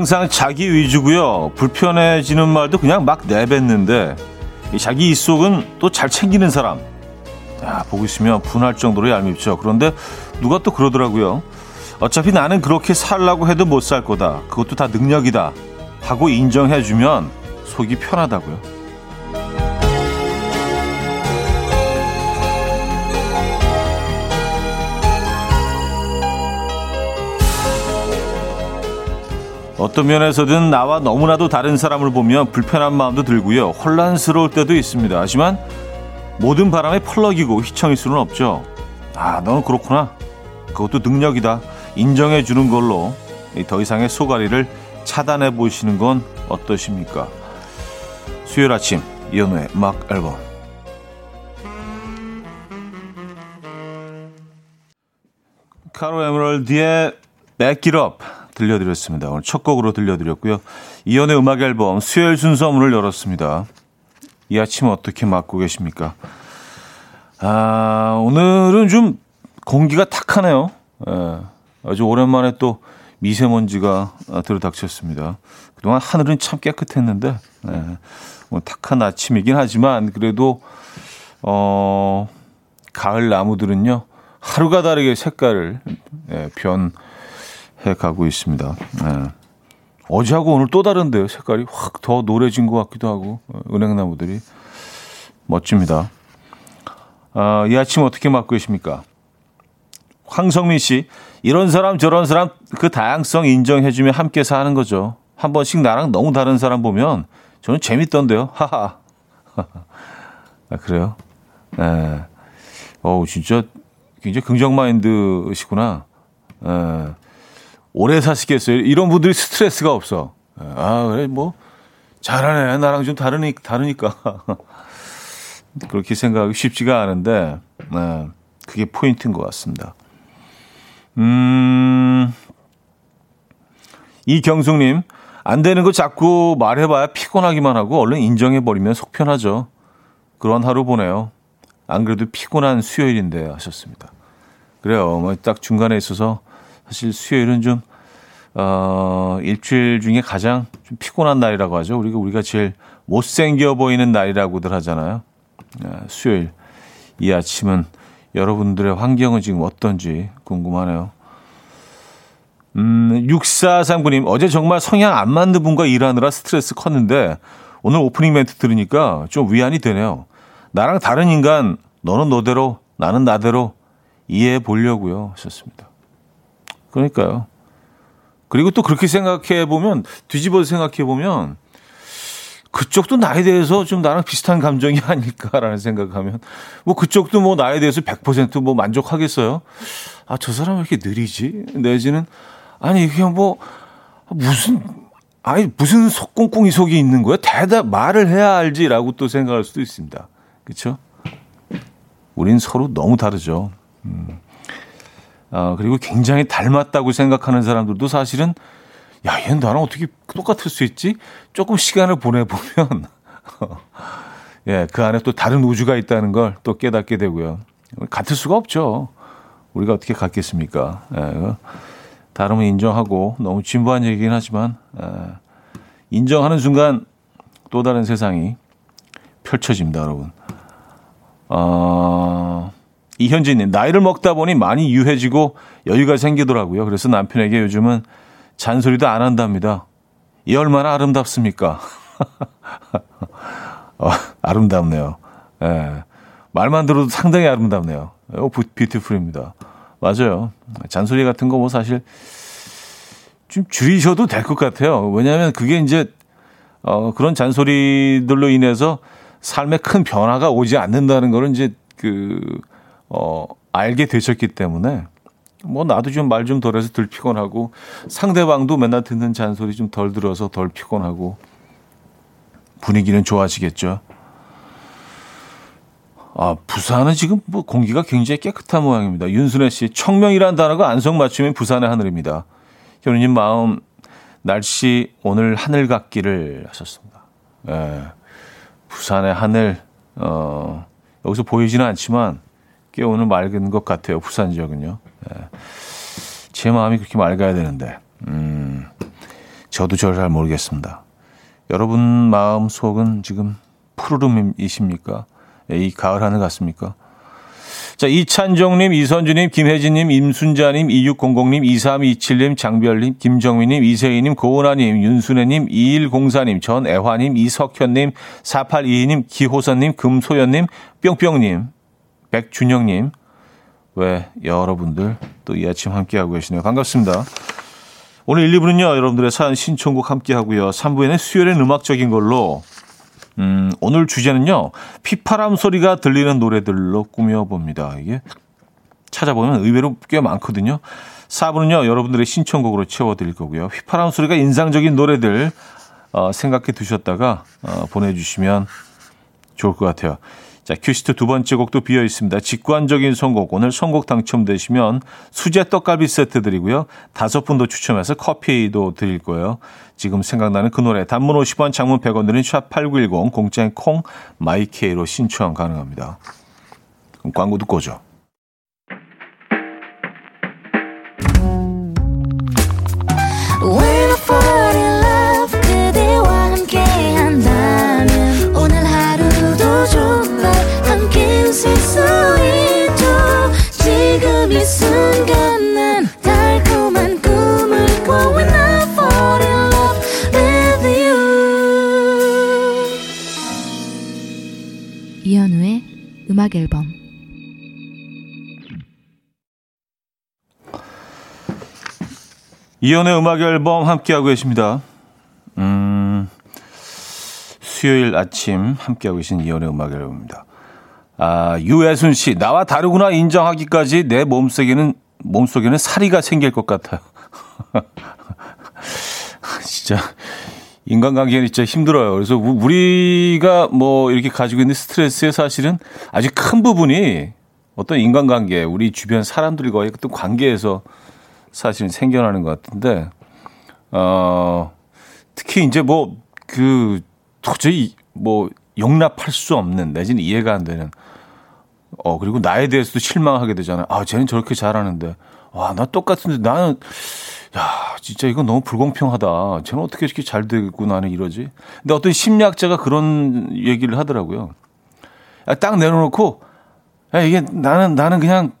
항상 자기 위주고요. 불편해지는 말도 그냥 막 내뱉는데 자기 입속은 또 잘 챙기는 사람. 야, 보고 있으면 분할 정도로 얄밉죠. 그런데 누가 또 그러더라고요. 어차피 나는 그렇게 살라고 해도 못 살 거다. 그것도 다 능력이다. 하고 인정해주면 속이 편하다고요. 어떤 면에서든 나와 너무나도 다른 사람을 보면 불편한 마음도 들고요. 혼란스러울 때도 있습니다. 하지만 모든 바람에 펄럭이고 휘청일 수는 없죠. 아, 너는 그렇구나. 그것도 능력이다. 인정해 주는 걸로 더 이상의 소가리를 차단해 보시는 건 어떠십니까? 수요일 아침 이연우의 음악 앨범 카로 에메랄드의 Back It Up 들려드렸습니다. 오늘 첫 곡으로 들려드렸고요. 이연의 음악 앨범 수요일 순서 문을 열었습니다. 이 아침 어떻게 맞고 계십니까? 아, 오늘은 좀 공기가 탁하네요. 예, 아주 오랜만에 또 미세먼지가 들어닥쳤습니다. 그동안 하늘은 참 깨끗했는데, 예, 뭐 탁한 아침이긴 하지만, 그래도, 어, 가을 나무들은요, 하루가 다르게 색깔을 예, 변, 해 가고 있습니다. 네. 어제하고 오늘 또 다른데요. 색깔이 확 더 노래진 것 같기도 하고 어, 은행나무들이 멋집니다. 아, 이 아침 어떻게 맞고 계십니까? 황성민 씨, 이런 사람 저런 사람 그 다양성 인정해주면 함께 사는 거죠. 한 번씩 나랑 너무 다른 사람 보면 저는 재밌던데요. 하하. 아, 그래요? 네. 어우, 진짜 굉장히 긍정 마인드시구나. 네. 오래 사시겠어요? 이런 분들이 스트레스가 없어. 아, 그래, 뭐, 잘하네. 나랑 좀 다르니, 다르니까. 그렇게 생각하기 쉽지가 않은데, 네, 그게 포인트인 것 같습니다. 음, 이경숙님, 안 되는 거 자꾸 말해봐야 피곤하기만 하고 얼른 인정해버리면 속 편하죠. 그런 하루 보내요. 안 그래도 피곤한 수요일인데 하셨습니다. 그래요. 뭐 딱 중간에 있어서 사실 수요일은 좀, 어, 일주일 중에 가장 좀 피곤한 날이라고 하죠. 우리가, 우리가 제일 못생겨 보이는 날이라고들 하잖아요. 아, 수요일. 이 아침은 여러분들의 환경은 지금 어떤지 궁금하네요. 음, 6439님, 어제 정말 성향 안 맞는 분과 일하느라 스트레스 컸는데, 오늘 오프닝 멘트 들으니까 좀 위안이 되네요. 나랑 다른 인간, 너는 너대로, 나는 나대로 이해해 보려고요. 하셨습니다. 그러니까요. 그리고 또 그렇게 생각해 보면 뒤집어서 생각해 보면 그쪽도 나에 대해서 좀 나랑 비슷한 감정이 아닐까라는 생각하면 뭐 그쪽도 뭐 나에 대해서 100%뭐 만족하겠어요? 아, 저 사람 왜 이렇게 느리지? 내지는 아니 그냥 뭐 무슨 아니 무슨 속꽁꽁이 속이 있는 거야? 대답 말을 해야 알지라고 또 생각할 수도 있습니다. 그렇죠? 우린 서로 너무 다르죠. 음. 어, 그리고 굉장히 닮았다고 생각하는 사람들도 사실은 야, 얘는 나랑 어떻게 똑같을 수 있지? 조금 시간을 보내보면, 예, 그 안에 또 다른 우주가 있다는 걸 또 깨닫게 되고요. 같을 수가 없죠. 우리가 어떻게 같겠습니까? 예, 다름을 인정하고 너무 진부한 얘기긴 하지만, 예, 인정하는 순간 또 다른 세상이 펼쳐집니다, 여러분. 어, 이현진님, 나이를 먹다 보니 많이 유해지고 여유가 생기더라고요. 그래서 남편에게 요즘은 잔소리도 안 한답니다. 이 얼마나 아름답습니까? 어, 아름답네요. 예. 말만 들어도 상당히 아름답네요. 어, 뷰티풀입니다. 맞아요. 잔소리 같은 거 뭐 사실 좀 줄이셔도 될 것 같아요. 왜냐하면 그게 이제 어, 그런 잔소리들로 인해서 삶에 큰 변화가 오지 않는다는 거는 이제 그 어, 알게 되셨기 때문에 뭐 나도 좀 말 좀 덜해서 덜 피곤하고 상대방도 맨날 듣는 잔소리 좀 덜 들어서 덜 피곤하고 분위기는 좋아지겠죠. 아, 부산은 지금 뭐 공기가 굉장히 깨끗한 모양입니다. 윤순애 씨, 청명이란 단어가 안성맞춤인 부산의 하늘입니다. 현우님 마음, 날씨 오늘 하늘 같기를 하셨습니다. 예, 부산의 하늘, 어, 여기서 보이지는 않지만 꽤 오늘 맑은 것 같아요. 부산 지역은요. 예. 제 마음이 그렇게 맑아야 되는데. 음. 저도 저를 잘 모르겠습니다. 여러분 마음 속은 지금 푸르름이십니까? 예, 이 가을 하늘 같습니까? 자, 이찬종님, 이선주님, 김혜진님, 임순자님, 2600님, 2327님, 장별님, 김정민님, 이세희님, 고은아님, 윤순애님, 2104님, 전애화님, 이석현님, 4822님, 기호선님, 금소연님, 뿅뿅님, 백준영님, 왜 여러분들 또 이 아침 함께하고 계시네요. 반갑습니다. 오늘 1, 2부는요, 여러분들의 사연 신청곡 함께하고요. 3부에는 수요일엔 음악적인 걸로 음, 오늘 주제는요, 피파람 소리가 들리는 노래들로 꾸며봅니다. 이게 찾아보면 의외로 꽤 많거든요. 4부는요, 여러분들의 신청곡으로 채워드릴 거고요. 휘파람 소리가 인상적인 노래들, 어, 생각해 두셨다가, 어, 보내주시면 좋을 것 같아요. 자, 큐시트 두 번째 곡도 비어 있습니다. 직관적인 선곡. 오늘 선곡 당첨되시면 수제 떡갈비 세트 드리고요. 다섯 분도 추첨해서 커피도 드릴 거예요. 지금 생각나는 그 노래. 단문 50원, 장문 100원 드는 샵8910, 공짜인 콩, 마이케이로 신청 가능합니다. 그럼 광고 듣고 오죠. 이연의 음악 앨범 함께하고 계십니다. 음, 수요일 아침 함께하고 계신 이연의 음악 앨범입니다. 아, 유애순 씨, 나와 다르구나 인정하기까지 내 몸속에는, 몸속에는 사리가 생길 것 같아요. 진짜, 인간관계는 진짜 힘들어요. 그래서 우리가 뭐 이렇게 가지고 있는 스트레스의 사실은 아주 큰 부분이 어떤 인간관계, 우리 주변 사람들과의 어떤 관계에서 사실은 생겨나는 것 같은데, 어, 특히 이제 뭐, 그, 도저히 뭐, 용납할 수 없는, 내지는 이해가 안 되는, 어, 그리고 나에 대해서도 실망하게 되잖아요. 아, 쟤는 저렇게 잘하는데, 와, 나 똑같은데 나는, 야, 진짜 이건 너무 불공평하다. 쟤는 어떻게 이렇게 잘 되고 나는 이러지? 근데 어떤 심리학자가 그런 얘기를 하더라고요. 야, 딱 내려놓고, 야, 이게 나는, 나는 그냥,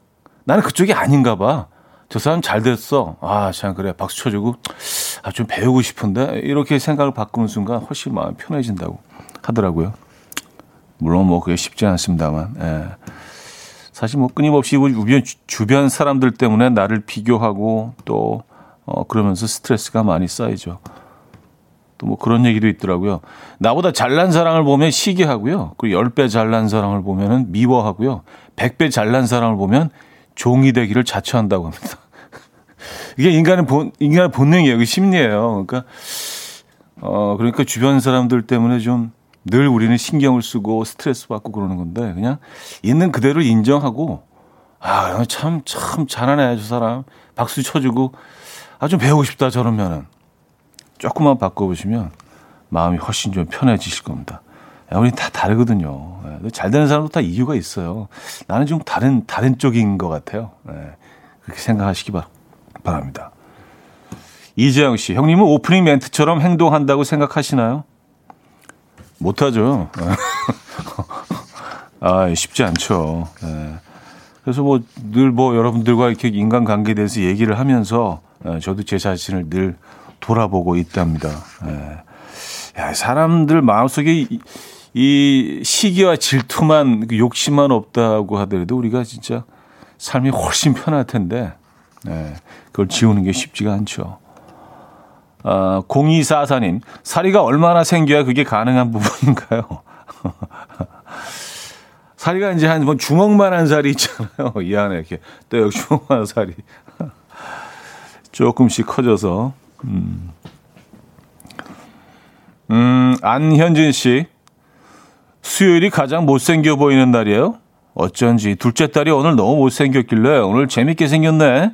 나는 그쪽이 아닌가 봐. 저 사람 잘 됐어. 아, 참, 그래. 박수 쳐주고, 아, 좀 배우고 싶은데? 이렇게 생각을 바꾸는 순간 훨씬 마음이 편해진다고 하더라고요. 물론 뭐 그게 쉽지 않습니다만, 예. 사실 뭐 끊임없이 우리 주변 사람들 때문에 나를 비교하고 또 어, 그러면서 스트레스가 많이 쌓이죠. 또 뭐 그런 얘기도 있더라고요. 나보다 잘난 사람을 보면 시기하고요. 그리고 10배 잘난 사람을 보면은 미워하고요. 100배 잘난 사람을 보면 종이 되기를 자처한다고 합니다. 이게 인간의 본, 인간의 본능이에요. 그 심리예요. 그러니까, 어, 그러니까 주변 사람들 때문에 좀 늘 우리는 신경을 쓰고 스트레스 받고 그러는 건데, 그냥 있는 그대로 인정하고, 아, 참, 참 잘하네, 저 사람. 박수 쳐주고, 아, 좀 배우고 싶다, 저러면은. 조금만 바꿔보시면 마음이 훨씬 좀 편해지실 겁니다. 야, 우리 다 다르거든요. 예, 잘 되는 사람도 다 이유가 있어요. 나는 좀 다른, 다른 쪽인 것 같아요. 예, 그렇게 생각하시기 바, 바랍니다. 이재영 씨, 형님은 오프닝 멘트처럼 행동한다고 생각하시나요? 못하죠. 아, 쉽지 않죠. 예. 그래서 뭐, 늘 뭐, 여러분들과 이렇게 인간 관계에 대해서 얘기를 하면서 어, 저도 제 자신을 늘 돌아보고 있답니다. 예. 야, 사람들 마음속에 이, 이 시기와 질투만 그 욕심만 없다고 하더라도 우리가 진짜 삶이 훨씬 편할 텐데 예, 그걸 지우는 게 쉽지가 않죠. 아, 0244님, 사리가 얼마나 생겨야 그게 가능한 부분인가요? 사리가 이제 한번 주먹만한 살이 있잖아요. 이 안에 이렇게 또 주먹만한 살이. 조금씩 커져서. 음. 음, 안현진 씨. 수요일이 가장 못생겨 보이는 날이에요. 어쩐지 둘째 딸이 오늘 너무 못생겼길래 오늘 재밌게 생겼네.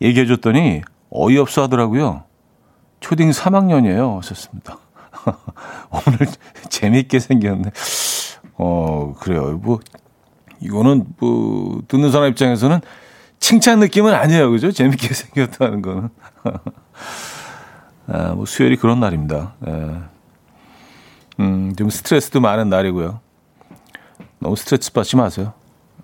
얘기해줬더니 어이없어 하더라고요. 초딩 3학년이에요. 하셨습니다. 오늘 재밌게 생겼네. 어, 그래요. 뭐, 이거는 뭐, 듣는 사람 입장에서는 칭찬 느낌은 아니에요. 그죠? 재밌게 생겼다는 거는. 아, 뭐 수요일이 그런 날입니다. 예. 음, 좀 스트레스도 많은 날이고요. 너무 스트레스 받지 마세요.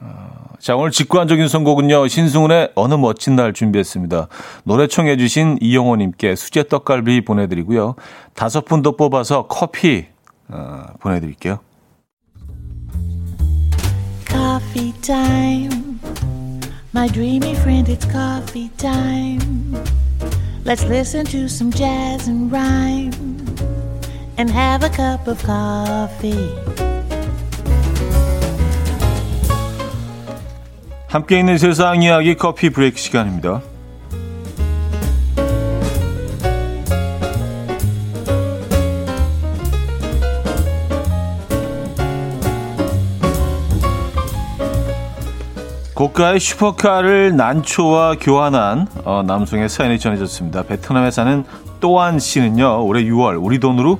어, 자, 오늘 직관적인 선곡은요, 신승훈의 어느 멋진 날 준비했습니다. 노래 청해주신 이영호님께 수제 떡갈비 보내드리고요. 다섯 분 더 뽑아서 커피, 어, 보내드릴게요. Coffee. My dreamy friend, it's coffee time. Let's listen to some jazz and rhyme and have a cup of coffee. 함께 있는 세상 이야기 커피 브레이크 시간입니다. 고가의 슈퍼카를 난초와 교환한 어, 남성의 사연이 전해졌습니다. 베트남에 사는 또한 씨는요, 올해 6월 우리 돈으로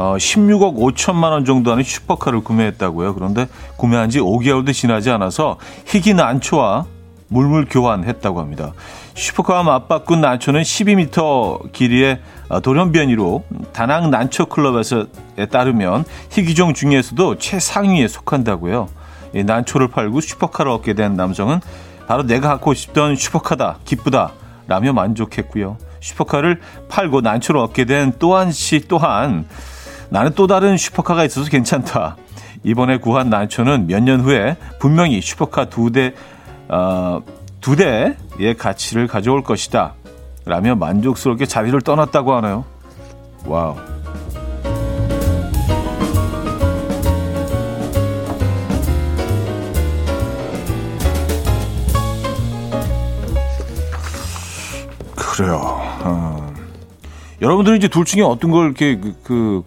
어, 16억 5천만 원 정도 하는 슈퍼카를 구매했다고요. 그런데 구매한 지 5개월도 지나지 않아서 희귀 난초와 물물 교환했다고 합니다. 슈퍼카와 맞바꾼 난초는 12m 길이의 어, 돌연변이로 다낭 난초 클럽에서에 따르면 희귀종 중에서도 최상위에 속한다고요. 이 난초를 팔고 슈퍼카를 얻게 된 남성은 바로 내가 갖고 싶던 슈퍼카다, 기쁘다, 라며 만족했고요. 슈퍼카를 팔고 난초를 얻게 된 또한 씨 또한 나는 또 다른 슈퍼카가 있어서 괜찮다. 이번에 구한 난초는 몇 년 후에 분명히 슈퍼카 두 대, 어, 두 대의 가치를 가져올 것이다. 라며 만족스럽게 자리를 떠났다고 하네요. Wow. 그래요. 어. 여러분들은 이제 둘 중에 어떤 걸 이렇게 그, 그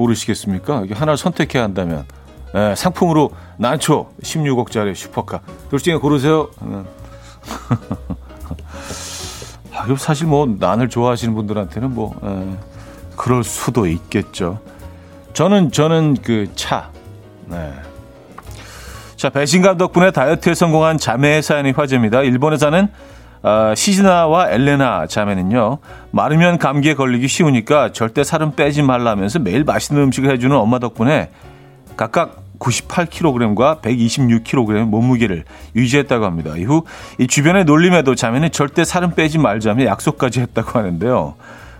고르시겠습니까? 하나를 선택해야 한다면 네, 상품으로 난초 16억짜리 슈퍼카 둘 중에 고르세요. 음. 아, 사실 뭐 난을 좋아하시는 분들한테는 뭐 에, 예, 그럴 수도 있겠죠. 저는 저는 그 차. 네. 자 배신감 덕분에 다이어트에 성공한 자매의 사연이 화제입니다. 일본에 사는 어, 시즈나와 엘레나 자매는요, 마르면 감기에 걸리기 쉬우니까 절대 살은 빼지 말라면서 매일 맛있는 음식을 해주는 엄마 덕분에 각각 98kg과 126kg 몸무게를 유지했다고 합니다. 이후 이 주변의 놀림에도 자매는 절대 살은 빼지 말자며 약속까지 했다고 하는데요.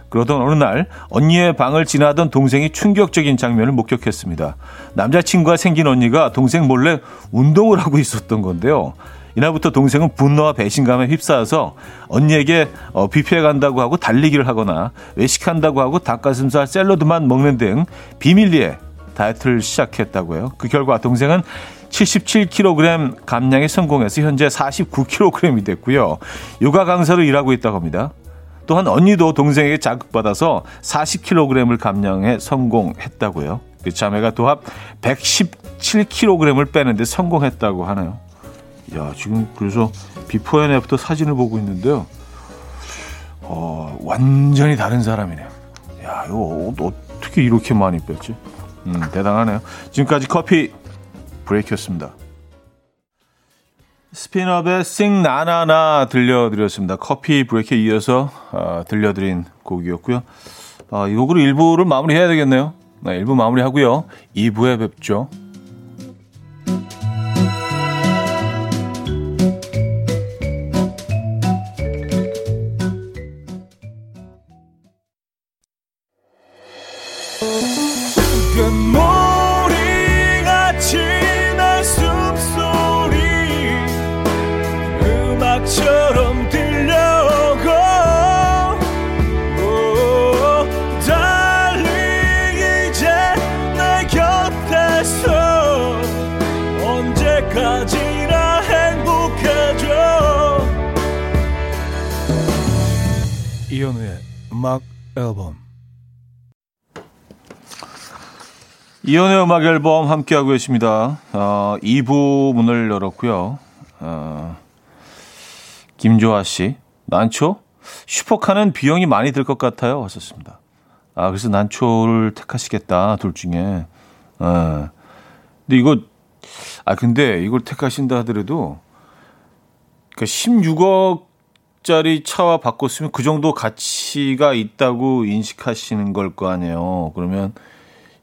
그러던 어느 날 언니의 방을 지나던 동생이 충격적인 장면을 목격했습니다. 남자친구가 생긴 언니가 동생 몰래 운동을 하고 있었던 건데요. 이날부터 동생은 분노와 배신감에 휩싸여서 언니에게 어, 뷔페 간다고 하고 달리기를 하거나 외식한다고 하고 닭가슴살 샐러드만 먹는 등 비밀리에 다이어트를 시작했다고요. 그 결과 동생은 77kg 감량에 성공해서 현재 49kg이 됐고요. 요가 강사로 일하고 있다고 합니다. 또한 언니도 동생에게 자극받아서 40kg을 감량에 성공했다고요. 그 자매가 도합 117kg을 빼는데 성공했다고 하네요. 야, 지금 그래서 before and after 사진을 보고 있는데요. 어, 완전히 다른 사람이네요. 야, 이거 어떻게 이렇게 많이 뺐지? 음, 대단하네요. 지금까지 커피 브레이크였습니다. 스피너의 Sing Na Na Na 들려드렸습니다. 커피 브레이크에 이어서 어, 들려드린 곡이었고요. 어, 이 곡으로 1부를 마무리해야 되겠네요. 네, 1부 마무리하고요. 2부에 뵙죠. 이연의 음악 앨범 함께하고 계십니다. 어, 2부 문을 열었고요. 어, 김조아 씨, 난초? 슈퍼카는 비용이 많이 들 것 같아요. 하셨습니다. 아, 그래서 난초를 택하시겠다, 둘 중에. 어. 근데 이거, 아, 근데 이걸 택하신다 하더라도, 그 16억짜리 차와 바꿨으면 그 정도 가치 가치가 있다고 인식하시는 걸 거 아니에요. 그러면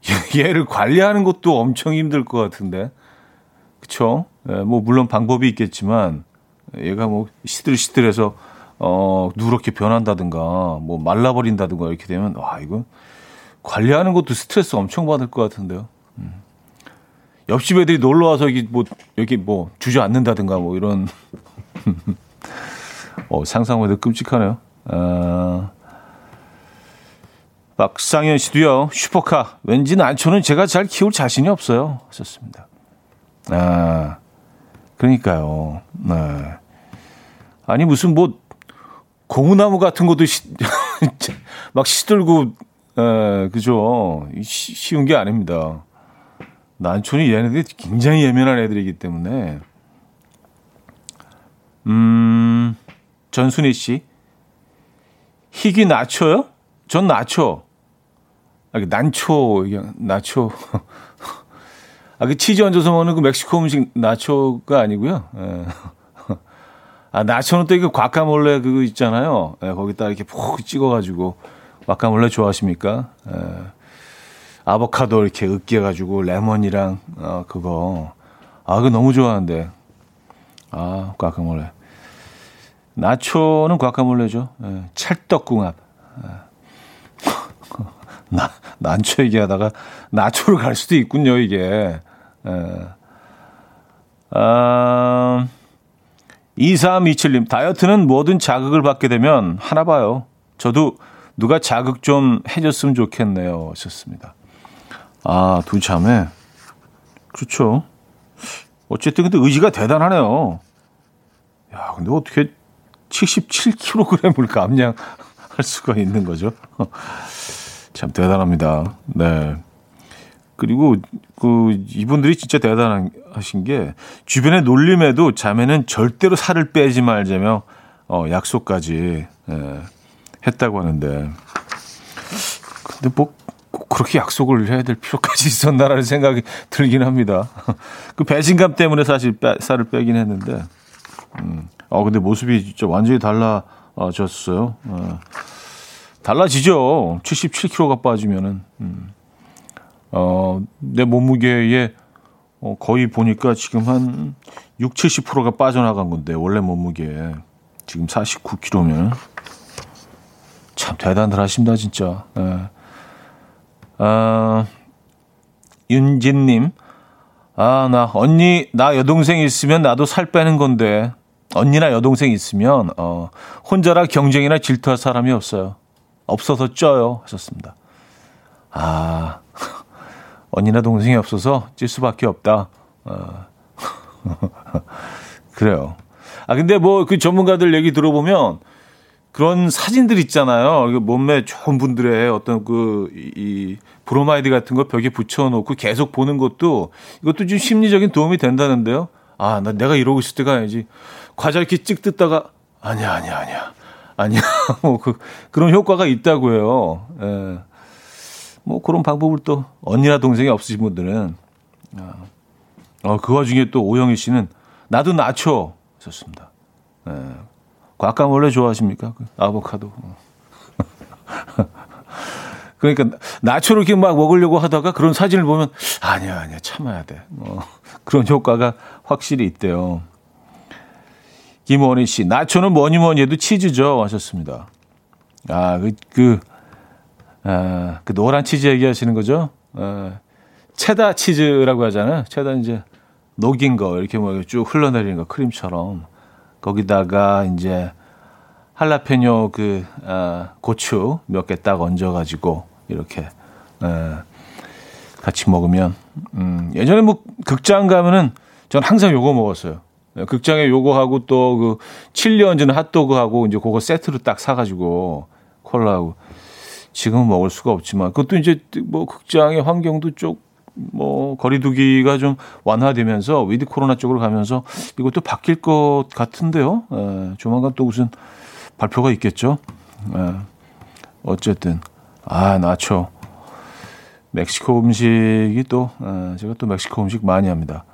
얘를 관리하는 것도 엄청 힘들 것 같은데. 그쵸? 예, 뭐, 물론 방법이 있겠지만, 얘가 뭐, 시들시들해서, 어, 누렇게 변한다든가, 뭐, 말라버린다든가, 이렇게 되면, 와, 이거, 관리하는 것도 스트레스 엄청 받을 것 같은데요. 음. 옆집 애들이 놀러 와서 여기 뭐, 여기 뭐, 주저앉는다든가, 뭐, 이런. 어, 상상만 해도 끔찍하네요. 어, 박상현 씨도요, 슈퍼카. 왠지 난초는 제가 잘 키울 자신이 없어요. 하셨습니다. 아, 그러니까요. 네. 아니, 무슨 뭐, 고무나무 같은 것도 시, 막 시들고, 에, 그죠. 시, 쉬운 게 아닙니다. 난초는 얘네들이 굉장히 예민한 애들이기 때문에. 음, 전순희 씨. 희귀 나초요? 전 나초. 아, 그 난초, 이게 나초. 아, 그 치즈 얹어서 먹는 그 멕시코 음식 나초가 아니고요. 예. 아, 나초는 또 이거 과카몰레 그거 있잖아요. 예, 거기다 이렇게 푹 찍어가지고. 과카몰레 좋아하십니까? 예. 아보카도 이렇게 으깨가지고 레몬이랑, 어, 그거. 아, 그거 너무 좋아하는데. 아, 과카몰레. 나초는 과카몰레죠. 예, 찰떡궁합. 예. 나, 난초 얘기하다가 나초로 갈 수도 있군요, 이게. 예. 아, 2327님, 다이어트는 뭐든 자극을 받게 되면 하나 봐요. 저도 누가 자극 좀 해줬으면 좋겠네요. 하셨습니다. 아, 두 자매. 그렇죠. 어쨌든 근데 의지가 대단하네요. 야, 근데 어떻게 77kg을 감량할 수가 있는 거죠. 참 대단합니다. 네. 그리고 그 이분들이 진짜 대단하신 게 주변의 놀림에도 자매는 절대로 살을 빼지 말자며 어, 약속까지 예, 했다고 하는데 근데 뭐 그렇게 약속을 해야 될 필요까지 있었나라는 생각이 들긴 합니다. 그 배신감 때문에 사실 빼, 살을 빼긴 했는데 음. 어, 근데 모습이 진짜 완전히 달라졌어요. 어, 달라지죠. 77kg가 빠지면은. 음. 어, 내 몸무게에 어, 거의 보니까 지금 한 6, 70%가 빠져나간 건데, 원래 몸무게. 지금 49kg면. 참 대단들 하십니다, 진짜. 예. 아, 윤진님. 아, 나, 언니, 나 여동생 있으면 나도 살 빼는 건데. 언니나 여동생 있으면 어, 혼자라 경쟁이나 질투할 사람이 없어요. 없어서 쪄요. 하셨습니다. 아, 언니나 동생이 없어서 찔 수밖에 없다. 어. 그래요. 아, 근데 뭐 그 전문가들 얘기 들어보면 그런 사진들 있잖아요. 몸매 좋은 분들의 어떤 그, 이, 브로마이드 같은 거 벽에 붙여놓고 계속 보는 것도 이것도 좀 심리적인 도움이 된다는데요. 아, 나 내가 이러고 있을 때가 아니지. 과자 이렇게 찍 뜯다가 아니야 아니야 아니야 아니야 뭐 그 그런 효과가 있다고요. 예. 뭐 그런 방법을 또 언니나 동생이 없으신 분들은 아. 어, 그 와중에 또 오영희 씨는 나도 나초 좋습니다. 예. 과카몰레 좋아하십니까? 그 아보카도. 그러니까 나초를 이렇게 막 먹으려고 하다가 그런 사진을 보면 아니야 아니야 참아야 돼. 뭐 그런 효과가 확실히 있대요. 김원희 씨, 나초는 뭐니 뭐니 해도 치즈죠. 하셨습니다. 아, 그, 그, 아, 그 노란 치즈 얘기하시는 거죠? 아, 체다 치즈라고 하잖아요. 체다 이제 녹인 거, 이렇게 뭐 쭉 흘러내리는 거, 크림처럼. 거기다가 이제 할라페뇨 그, 아, 고추 몇 개 딱 얹어가지고, 이렇게, 아, 같이 먹으면, 음, 예전에 뭐 극장 가면은 전 항상 요거 먹었어요. 네, 극장에 요거하고 또그 칠리 얹은 핫도그하고 이제 그거 세트로 딱 사가지고 콜라하고 지금은 먹을 수가 없지만 그것도 이제 뭐 극장의 환경도 쪽 뭐 거리두기가 좀 완화되면서 위드 코로나 쪽으로 가면서 이것도 바뀔 것 같은데요. 에, 예, 조만간 또 무슨 발표가 있겠죠. 에, 예, 어쨌든 아 나초 멕시코 음식이 또 에, 예, 제가 또 멕시코 음식 많이 합니다.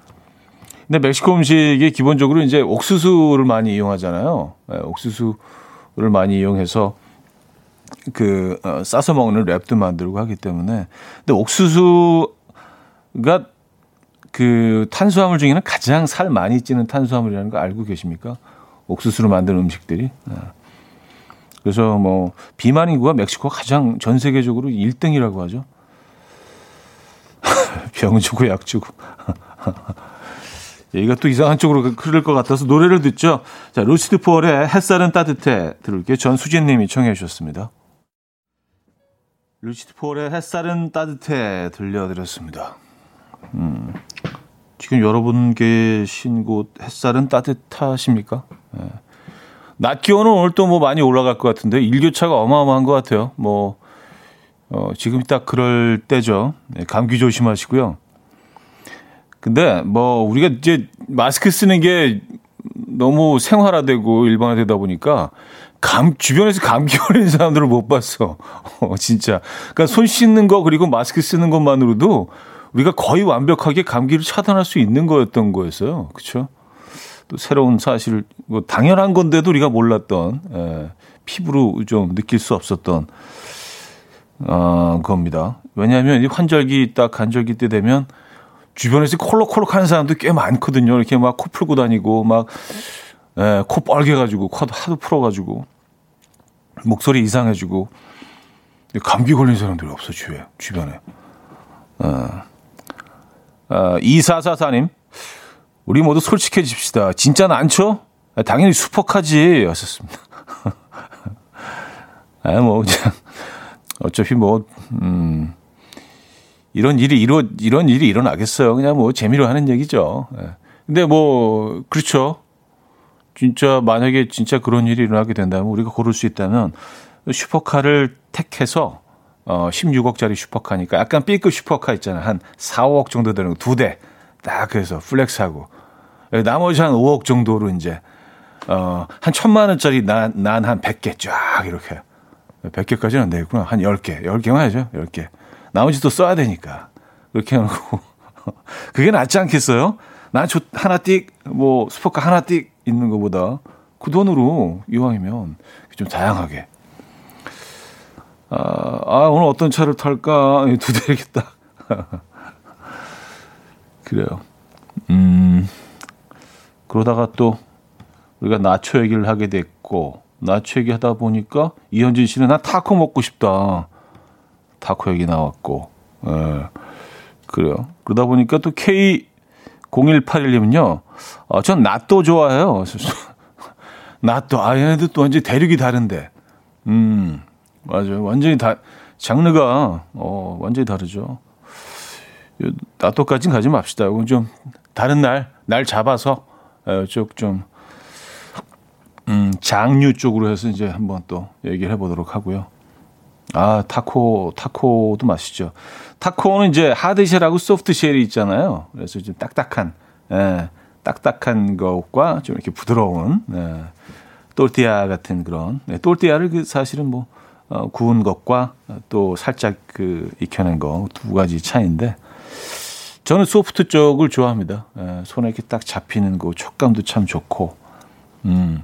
근데 멕시코 음식이 기본적으로 이제 옥수수를 많이 이용하잖아요. 네, 옥수수를 많이 이용해서 그 어, 싸서 먹는 랩도 만들고 하기 때문에 근데 옥수수가 그 탄수화물 중에는 가장 살 많이 찌는 탄수화물이라는 거 알고 계십니까? 옥수수로 만든 음식들이. 네. 그래서 뭐 비만 인구가 멕시코가 가장 전 세계적으로 1등이라고 하죠. 병 주고 약 주고. 얘기가 또 이상한 쪽으로 흐를 것 같아서 노래를 듣죠. 자, 루시드 폴의 햇살은 따뜻해 들을게요. 전수진 님이 청해 주셨습니다. 루시드 폴의 햇살은 따뜻해 들려드렸습니다. 음, 지금 여러분 계신 곳 햇살은 따뜻하십니까? 네. 낮 기온은 오늘 또 뭐 많이 올라갈 것 같은데 일교차가 어마어마한 것 같아요. 뭐 어, 지금 딱 그럴 때죠. 네, 감기 조심하시고요. 근데 뭐 우리가 이제 마스크 쓰는 게 너무 생활화되고 일반화되다 보니까 감 주변에서 감기 걸리는 사람들을 못 봤어. 어, 진짜. 그러니까 손 씻는 거 그리고 마스크 쓰는 것만으로도 우리가 거의 완벽하게 감기를 차단할 수 있는 거였던 거였어요. 그렇죠? 또 새로운 사실, 뭐 당연한 건데도 우리가 몰랐던 예, 피부로 좀 느낄 수 없었던 어, 겁니다. 왜냐하면 이 환절기 딱 간절기 때 되면 주변에서 콜록콜록 하는 사람도 꽤 많거든요. 이렇게 막 코 풀고 다니고 막 예, 코 빨개가지고 코도 하도 풀어가지고 목소리 이상해지고 감기 걸린 사람들이 없어 주변에 주변에. 어. 어, 2444님 우리 모두 솔직해집시다. 안 쳐? 아, 당연히 수퍼카지. 였었습니다. 아, 뭐, 어차피 뭐, 음, 이런 일이 이러, 이런 일이 일어나겠어요. 그냥 뭐 재미로 하는 얘기죠. 예. 근데 뭐, 그렇죠. 진짜 만약에 진짜 그런 일이 일어나게 된다면 우리가 고를 수 있다면 슈퍼카를 택해서 어 16억짜리 슈퍼카니까 약간 B급 슈퍼카 있잖아요. 한 4, 5억 정도 되는 거두 대. 딱 그래서 flex하고 나머지 한 5억 정도로 이제 어한 천만 원짜리 난 난 한 100개 쫙 이렇게 100개까지는 안 되겠구나. 한 10개. 10개만 해야죠. 10개. 나머지 또 써야 되니까. 그렇게 해놓고 그게 낫지 않겠어요? 난저 하나 띡, 뭐, 스포카 하나 띡 있는 것보다 그 돈으로 이왕이면 좀 다양하게. 아, 아 오늘 어떤 차를 탈까? 두 대겠다. 그래요. 음, 그러다가 또 우리가 나초 얘기를 하게 됐고, 나초 얘기 하다 보니까 이현진 씨는 나 타코 먹고 싶다. 타코 얘기 나왔고, 예, 그래요. 그러다 보니까 또 K 0181님은요, 어, 전 낫도 좋아해요. 낫도, 아, 얘네들 또 완전히 대륙이 다른데. 음, 맞아요. 완전히 다, 장르가, 어, 완전히 다르죠. 낫도까지는 가지 맙시다. 이건 좀, 다른 날, 날 잡아서, 쭉 좀, 음, 장류 쪽으로 해서 이제 한번 또 얘기를 해보도록 하고요. 아, 타코, 타코도 맛있죠. 타코는 이제 하드쉘하고 소프트쉘이 있잖아요. 그래서 좀 딱딱한, 예, 딱딱한 것과 좀 이렇게 부드러운, 예, 또르띠아 같은 그런, 네, 또르띠아를 그 사실은 뭐, 어, 구운 것과 또 살짝 그 익혀낸 거 두 가지 차이인데, 저는 소프트 쪽을 좋아합니다. 예, 손에 이렇게 딱 잡히는 거 촉감도 참 좋고, 음.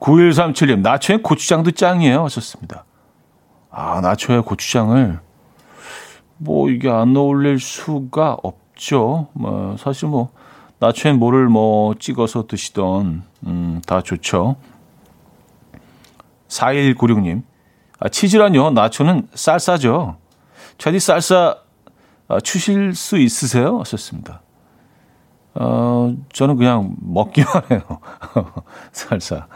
9137님, 나초에 고추장도 짱이에요. 하셨습니다. 아, 나초에 고추장을 뭐 이게 안 어울릴 수가 없죠. 뭐 사실 뭐 나초엔 뭐를 뭐 찍어서 드시던 음, 다 좋죠. 4196님. 아, 치즈란요. 나초는 쌀싸죠. 차디 쌀싸 아, 추실 수 있으세요? 하셨습니다. 어, 저는 그냥 먹기만 해요. 쌀싸.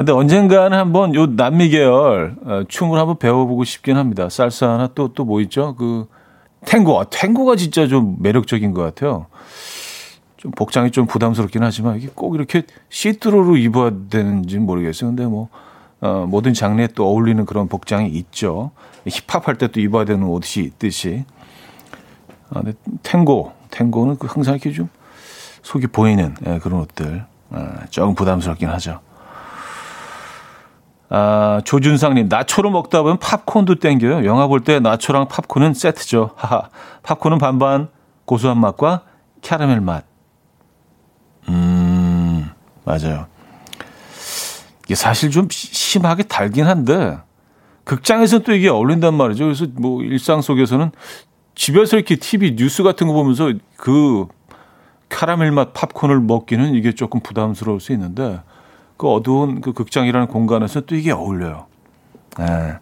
근데 언젠가는 한번 요 남미 계열 어, 춤을 한번 배워보고 싶긴 합니다. 살사 하나 또 또 뭐 있죠? 그 탱고. 아, 탱고가 진짜 좀 매력적인 것 같아요. 좀 복장이 좀 부담스럽긴 하지만 이게 꼭 이렇게 시트로로 입어야 되는지 모르겠어요. 근데 뭐 어, 모든 장르에 또 어울리는 그런 복장이 있죠. 힙합 할 때 또 입어야 되는 옷이 있듯이. 아, 근데 탱고, 탱고는 그 항상 이렇게 좀 속이 보이는 예, 그런 옷들. 아, 조금 부담스럽긴 하죠. 아, 조준상님, 나초로 먹다 보면 팝콘도 땡겨요. 영화 볼 때 나초랑 팝콘은 세트죠. 하하. 팝콘은 반반 고소한 맛과 캐러멜 맛. 음, 맞아요. 이게 사실 좀 심하게 달긴 한데, 극장에서는 또 이게 어울린단 말이죠. 그래서 뭐 일상 속에서는 집에서 이렇게 TV 뉴스 같은 거 보면서 그 카라멜 맛 팝콘을 먹기는 이게 조금 부담스러울 수 있는데 그 어두운 그 극장이라는 공간에서 또 이게 어울려요. 네.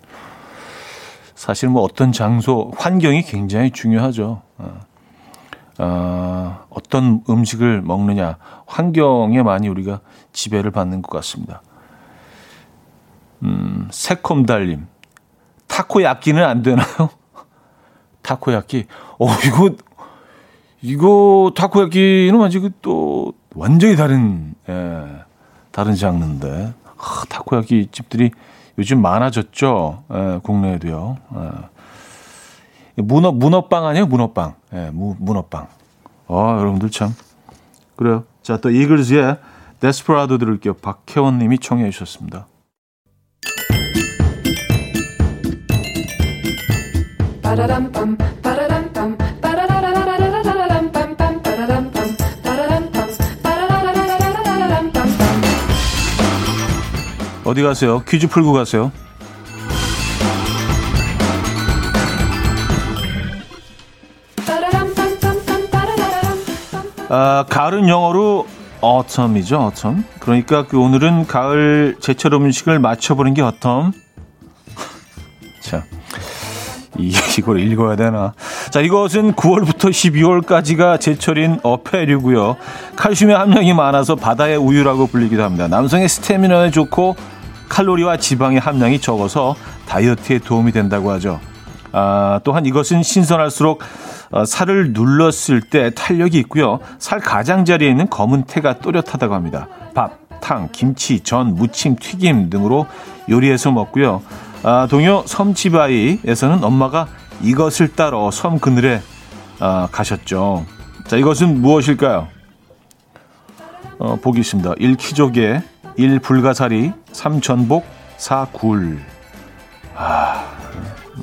사실 뭐 어떤 장소, 환경이 굉장히 중요하죠. 어, 어, 어떤 음식을 먹느냐, 환경에 많이 우리가 지배를 받는 것 같습니다. 음, 새콤달님. 타코야끼는 안 되나요? 타코야끼. 어, 이거, 이거 타코야끼는 완전히 또 완전히 다른, 예, 다른 장르인데. 아, 타코야끼 집들이 요즘 많아졌죠. 예, 국내에도요. 예. 문어, 문어빵 아니에요? 문어빵. 예, 무, 문어빵. 아, 여러분들 참. 그래요. 자, 또 이글즈의 데스퍼라도 들을게요. 박혜원 님이 청해 주셨습니다. 어디 가세요? 퀴즈 풀고 가세요. 아, 가을은 영어로 autumn이죠, autumn. 그러니까 그 오늘은 가을 제철 음식을 맞춰보는 게 autumn. 자, 이걸 읽어야 되나? 자, 이것은 9월부터 12월까지가 제철인 어패류고요. 칼슘의 함량이 많아서 바다의 우유라고 불리기도 합니다. 남성의 스태미너에 좋고 칼로리와 지방의 함량이 적어서 다이어트에 도움이 된다고 하죠. 아, 또한 이것은 신선할수록 어, 살을 눌렀을 때 탄력이 있고요. 살 가장자리에 있는 검은 태가 또렷하다고 합니다. 밥, 탕, 김치, 전, 무침, 튀김 등으로 요리해서 먹고요. 아, 동요 섬치바이에서는 엄마가 이것을 따러 섬 그늘에 아, 가셨죠. 자, 이것은 무엇일까요? 어, 보기 있습니다. 1. 키조개, 1. 불가사리, 3. 전복, 4. 굴. 아,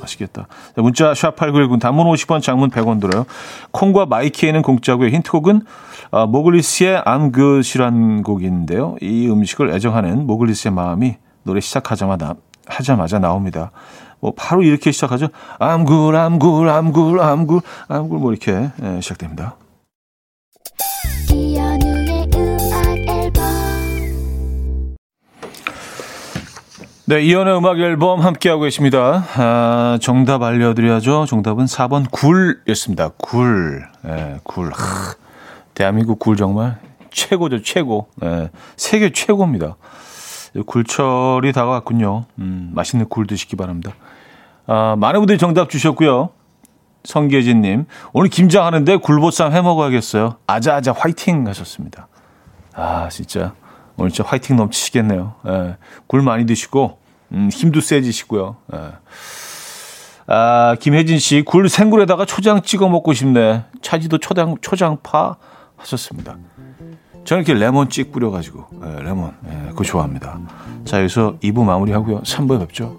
맛있겠다. 자, 문자 샵8919 단문 50원, 장문 100원 들어요. 콩과 마이케이는 공짜고요. 힌트곡은 어, 모글리스의 Good이란 곡인데요. 이 음식을 애정하는 모글리스의 마음이 노래 시작하자마자 하자마자 나옵니다. 뭐 바로 이렇게 시작하죠. Good, I'm good, I'm good 뭐 이렇게 예, 시작됩니다. 네, 이연의 음악 앨범 함께하고 계십니다. 아, 정답 알려드려야죠. 정답은 4번 굴이었습니다. 굴. 예, 굴. 하, 대한민국 굴 정말 최고죠, 최고. 예, 세계 최고입니다. 굴철이 다가왔군요. 음, 맛있는 굴 드시기 바랍니다. 아, 많은 분들이 정답 주셨고요. 성계진님, 오늘 김장하는데 굴보쌈 해 먹어야겠어요. 아자아자 화이팅 하셨습니다. 아, 진짜. 오늘 진짜 화이팅 넘치시겠네요. 예, 굴 많이 드시고 음, 힘도 세지시고요. 예. 아, 김혜진 씨, 굴 생굴에다가 초장 찍어 먹고 싶네. 차지도 초장, 초장파 하셨습니다. 저는 이렇게 레몬 찍 뿌려가지고, 예, 레몬, 예, 그거 좋아합니다. 자, 여기서 2부 마무리 하고요. 3부에 뵙죠.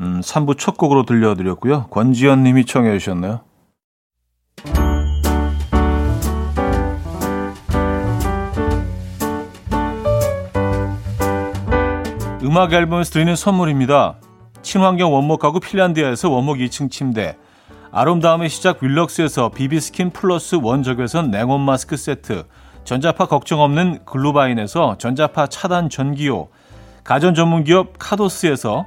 음, 3부 첫 곡으로 들려드렸고요. 권지현 님이 청해 주셨네요. 음악 앨범에서 드리는 선물입니다. 친환경 원목 가구 핀란드에서 원목 2층 침대 아름다움의 시작 윌럭스에서 비비스킨 플러스 원적외선 냉온 마스크 세트 전자파 걱정 없는 글루바인에서 전자파 차단 전기요 가전 전문 기업 카도스에서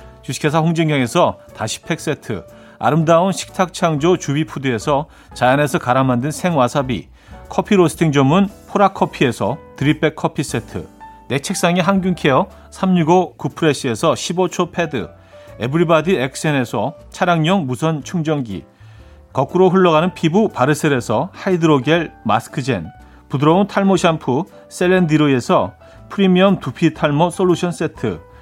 주식회사 홍진경에서 다시 팩 세트 아름다운 식탁 창조 주비푸드에서 자연에서 갈아 만든 생와사비 커피 로스팅 전문 포라커피에서 drip bag 커피 세트 내 책상의 항균 care 365 구프레시에서 15초 패드 에브리바디 엑센에서 차량용 무선 충전기 거꾸로 흘러가는 피부 바르셀에서 하이드로겔 마스크젠 부드러운 탈모 샴푸 셀렌디로에서 프리미엄 두피 탈모 솔루션 세트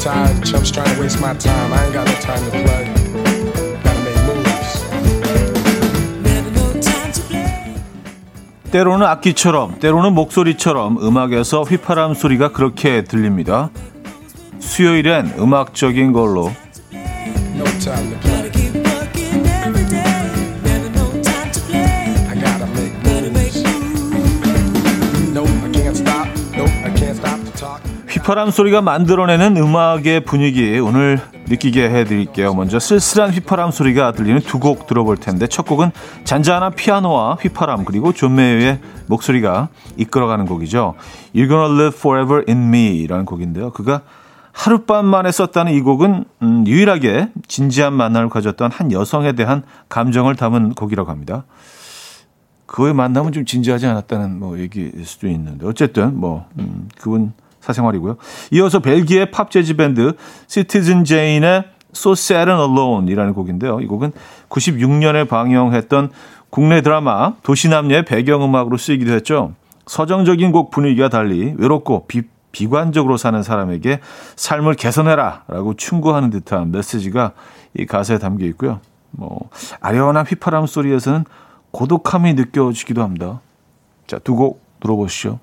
Tired. Chumps trying to waste my time. I ain't got no time to play. Gotta make moves. 때로는 악기처럼, 때로는 목소리처럼 음악에서 휘파람 소리가 그렇게 들립니다. 수요일엔 음악적인 걸로. No 휘파람 소리가 만들어내는 음악의 분위기 오늘 느끼게 해드릴게요. 먼저 쓸쓸한 휘파람 소리가 들리는 두 곡 들어볼 텐데 첫 곡은 잔잔한 피아노와 휘파람 그리고 존 메이어의 목소리가 이끌어가는 곡이죠. You're Gonna Live Forever in Me라는 곡인데요. 그가 하룻밤 만에 썼다는 이 곡은 음, 유일하게 진지한 만남을 가졌던 한 여성에 대한 감정을 담은 곡이라고 합니다. 그의 만남은 좀 진지하지 않았다는 뭐 얘기일 수도 있는데 어쨌든 뭐 음, 그분 사생활이고요. 이어서 벨기에 팝 재즈 밴드 시티즌 제인의 So Sad and Alone이라는 곡인데요. 이 곡은 96년에 방영했던 국내 드라마 도시남녀의 배경음악으로 쓰이기도 했죠. 서정적인 곡 분위기와 달리 외롭고 비, 비관적으로 사는 사람에게 삶을 개선해라 라고 충고하는 듯한 메시지가 이 가사에 담겨 있고요. 뭐 아련한 휘파람 소리에서는 고독함이 느껴지기도 합니다. 자, 두 곡 들어보시죠.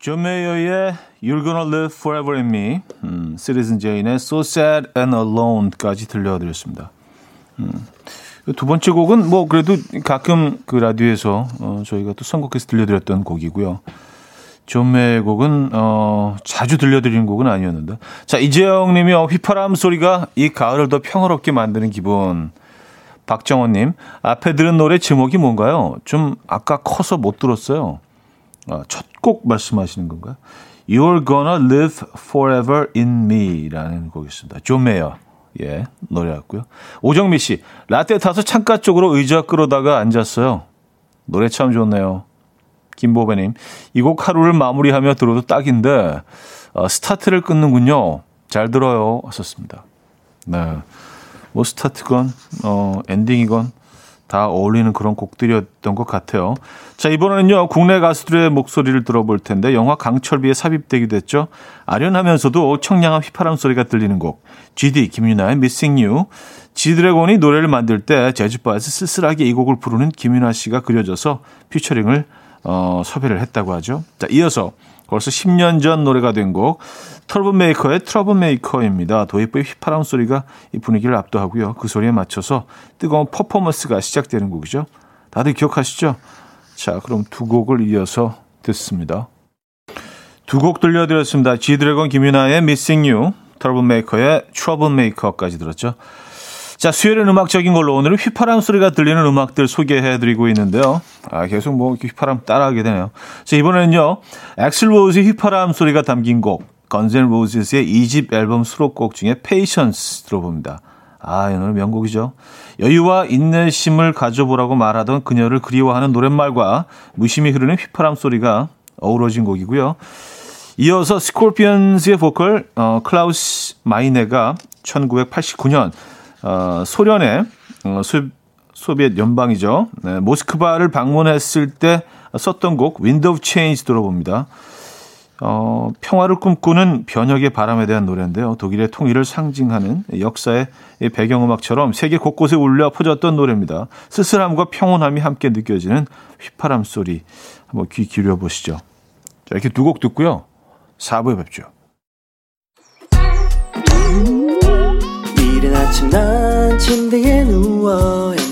존 메이어의 You're Gonna Live Forever in Me, 음, 시티즌 제인의 So Sad and Alone까지 들려드렸습니다. 음, 두 번째 곡은 뭐 그래도 가끔 그 라디오에서 어, 저희가 또 선곡해서 들려드렸던 곡이고요. 존 메이어의 곡은 어, 자주 들려드리는 곡은 아니었는데. 자 이재영 님이 어, 휘파람 소리가 이 가을을 더 평화롭게 만드는 기분. 박정원님 앞에 들은 노래 제목이 뭔가요? 좀 아까 켜서 못 들었어요. 아, 첫곡 말씀하시는 건가요? You're Gonna Live Forever in Me라는 곡이었습니다. 존 메이어. 예, 노래였고요. 오정미 씨, 라떼 타서 창가 쪽으로 의자 끌어다가 앉았어요. 노래 참 좋네요. 김보배님, 이 곡 하루를 마무리하며 들어도 딱인데, 어, 스타트를 끊는군요. 잘 들어요. 하셨습니다. 네. 뭐, 스타트건, 어, 엔딩이건, 다 어울리는 그런 곡들이었던 것 같아요. 자, 이번에는요, 국내 가수들의 목소리를 들어볼 텐데, 영화 강철비에 삽입되기도 했죠. 아련하면서도 청량한 휘파람 소리가 들리는 곡, GD, 김윤아의 Missing You. 지드래곤이 노래를 만들 때 제주바에서 쓸쓸하게 이 곡을 부르는 김윤아 씨가 그려져서 피처링을 어, 섭외를 했다고 하죠. 자, 이어서 벌써 10년 전 노래가 된 곡 트러블 메이커의 트러블 메이커입니다. 도입부의 휘파람 소리가 이 분위기를 압도하고요. 그 소리에 맞춰서 뜨거운 퍼포먼스가 시작되는 곡이죠. 다들 기억하시죠? 자, 그럼 두 곡을 이어서 듣습니다. 두 곡 들려드렸습니다. 지드래곤 김윤아의 Missing You, 트러블 메이커의 트러블 메이커까지 들었죠. 자, 수요일은 음악적인 걸로 오늘은 휘파람 소리가 들리는 음악들 소개해드리고 있는데요. 아, 계속 뭐 휘파람 따라하게 되네요. 자, 이번에는요. 액슬 로즈 휘파람 소리가 담긴 곡, Guns N' Roses의 2집 앨범 수록곡 중에 Patience 들어봅니다. 아, 이 노래 명곡이죠. 여유와 인내심을 가져보라고 말하던 그녀를 그리워하는 노랫말과 무심히 흐르는 휘파람 소리가 어우러진 곡이고요. 이어서 스콜피언스의 보컬 어, 클라우스 마이네가 1989년 어, 소련의 어, 소, 소비엣 연방이죠. 네, 모스크바를 방문했을 때 썼던 곡 Wind of Change 들어봅니다. 어, 평화를 꿈꾸는 변혁의 바람에 대한 노래인데요. 독일의 통일을 상징하는 역사의 배경음악처럼 세계 곳곳에 울려 퍼졌던 노래입니다. 쓸쓸함과 평온함이 함께 느껴지는 휘파람 소리 한번 귀 기울여 보시죠. 자, 이렇게 두 곡 듣고요. 4부에 뵙죠. 이른 아침 난 침대에 누워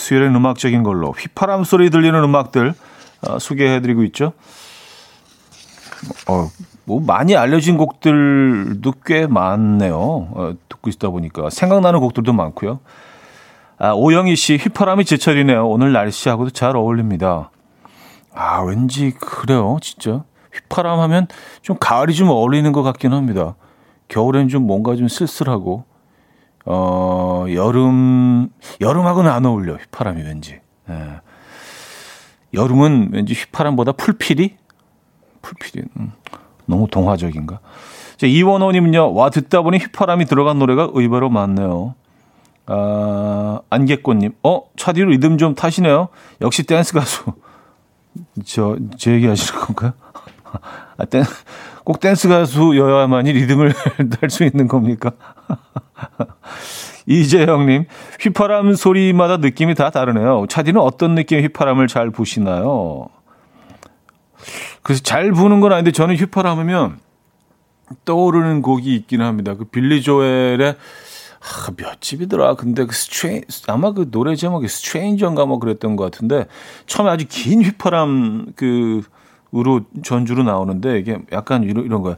수요일엔 음악적인 걸로 휘파람 소리 들리는 음악들 어, 소개해드리고 있죠 어, 뭐 많이 알려진 곡들도 꽤 많네요. 어, 듣고 있다 보니까 생각나는 곡들도 많고요. 아, 오영희 씨 휘파람이 제철이네요. 오늘 날씨하고도 잘 어울립니다. 아, 왠지 그래요. 진짜. 휘파람 하면 좀 가을이 좀 어울리는 것 같긴 합니다. 겨울엔 좀 뭔가 좀 쓸쓸하고, 어, 여름, 여름하고는 안 어울려. 휘파람이 왠지. 예. 여름은 왠지 휘파람보다 풀피리? 풀필이 음, 너무 동화적인가? 자, 이원호님은요, 와, 듣다 보니 휘파람이 들어간 노래가 의외로 많네요. 아, 안개꽃님, 어, 차디로 리듬 좀 타시네요. 역시 댄스 가수. 저, 제 얘기 하시는 건가요? 아, 댄, 꼭 댄스 가수여야만이 리듬을 탈수 있는 겁니까? 이재형님, 휘파람 소리마다 느낌이 다 다르네요. 차디는 어떤 느낌의 휘파람을 잘 부시나요? 그래서 잘 부는 건 아닌데 저는 휘파람 하면 떠오르는 곡이 있긴 합니다. 그 빌리 조엘의 아, 몇 집이더라. 근데 그 Stranger 아마 그 노래 제목이 스트레인저인가 뭐 그랬던 것 같은데 처음에 아주 긴 휘파람 그 으로 전주로 나오는데 이게 약간 이런 이런 거야.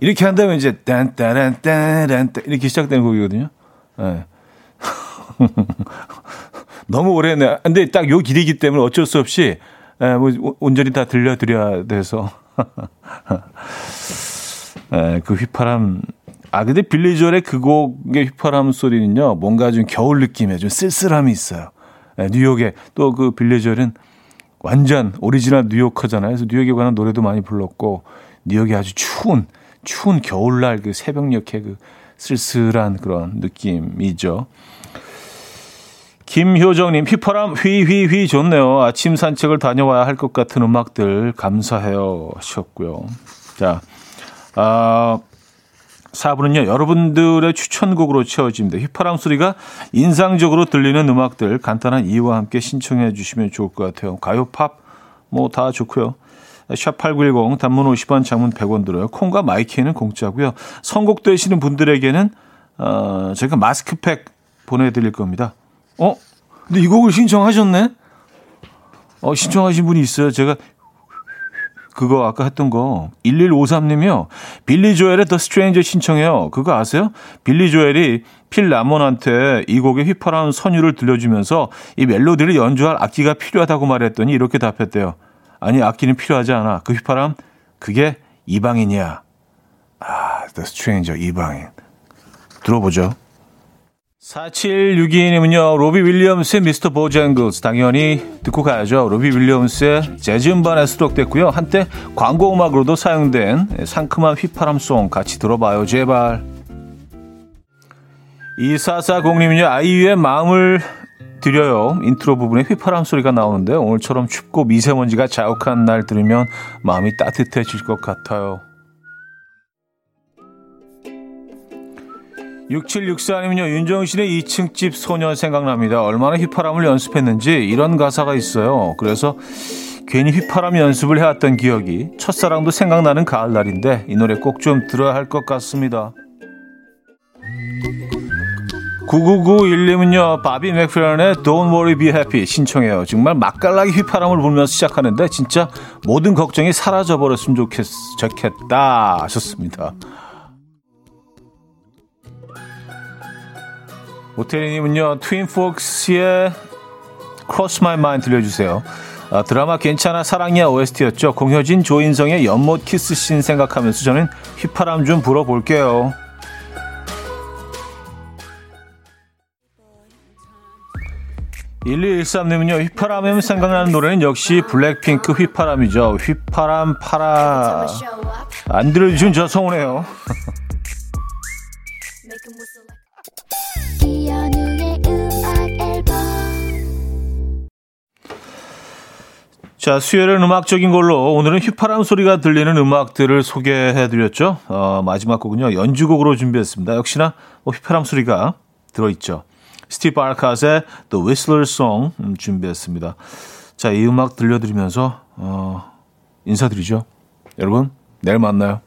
이렇게 한다면 이제 딴따란따란따 이렇게 시작되는 곡이거든요. 네. 너무 오래 했네. 근데 딱 요 길이기 때문에 어쩔 수 없이 예, 뭐 온전히 다 들려드려야 돼서 예, 그 휘파람 아 근데 빌리 조엘의 그 곡의 휘파람 소리는요 뭔가 좀 겨울 느낌에 좀 쓸쓸함이 있어요. 예, 뉴욕에 또 그 빌리 조엘은 완전 오리지널 뉴요커잖아요. 그래서 뉴욕에 관한 노래도 많이 불렀고 뉴욕이 아주 추운 추운 겨울날 그 새벽녘에 그 쓸쓸한 그런 느낌이죠. 김효정님, 휘파람 휘휘휘 좋네요. 아침 산책을 다녀와야 할 것 같은 음악들 감사해요 하셨고요. 자, 아, 4부는요, 여러분들의 추천곡으로 채워집니다. 휘파람 소리가 인상적으로 들리는 음악들 간단한 이유와 함께 신청해 주시면 좋을 것 같아요. 가요, 팝, 뭐 다 좋고요. 샵8910 단문 50원 장문 100원 들어요. 콩과 마이케이는 공짜고요. 선곡되시는 분들에게는 어, 제가 마스크팩 보내드릴 겁니다. 어? 근데 이 곡을 신청하셨네? 어, 신청하신 분이 있어요. 제가 그거 아까 했던 거 1153님이요. 빌리 조엘의 The Stranger 신청해요. 그거 아세요? 빌리 조엘이 필 라몬한테 이 곡의 휘파람 선율을 들려주면서 이 멜로디를 연주할 악기가 필요하다고 말했더니 이렇게 답했대요. 아니 악기는 필요하지 않아. 그 휘파람 그게 이방인이야. 아, The Stranger 이방인. 들어보죠. 4762님은요, 로비 윌리엄스의 미스터 보장글스 당연히 듣고 가야죠. 로비 윌리엄스의 재즈 음반에 수록됐고요. 한때 광고 음악으로도 사용된 상큼한 휘파람송 같이 들어봐요, 제발. 2440님은요, 아이유의 마음을 드려요. 인트로 부분에 휘파람 소리가 나오는데 오늘처럼 춥고 미세먼지가 자욱한 날 들으면 마음이 따뜻해질 것 같아요. 6764님은요, 윤종신의 2층 집 소년 생각납니다. 얼마나 휘파람을 연습했는지 이런 가사가 있어요. 그래서 괜히 휘파람 연습을 해왔던 기억이 첫사랑도 생각나는 가을날인데 이 노래 꼭 좀 들어야 할 것 같습니다. 9991님은요, 바비 맥프런의 Don't Worry Be Happy 신청해요. 정말 맛깔나게 휘파람을 불면서 시작하는데, 진짜 모든 걱정이 사라져버렸으면 좋겠, 좋겠다. 하셨습니다. 오태리님은요, 트윈폭스의 Cross My Mind 들려주세요. 아, 드라마 괜찮아 사랑이야 OST였죠. 공효진, 조인성의 연못 키스씬 생각하면서 저는 휘파람 좀 불어볼게요. 1213님은요, 휘파람 하면 생각나는 노래는 역시 블랙핑크 휘파람이죠. 휘파람 파라. 안 들려주시면 저 서운해요. 자, 수요일은 음악적인 걸로 오늘은 휘파람 소리가 들리는 음악들을 소개해드렸죠. 어, 마지막 곡은요, 연주곡으로 준비했습니다. 역시나 뭐 휘파람 소리가 들어있죠. 스티브 알카스의 The Whistler Song 음, 준비했습니다. 자, 이 음악 들려드리면서 어, 인사드리죠. 여러분, 내일 만나요.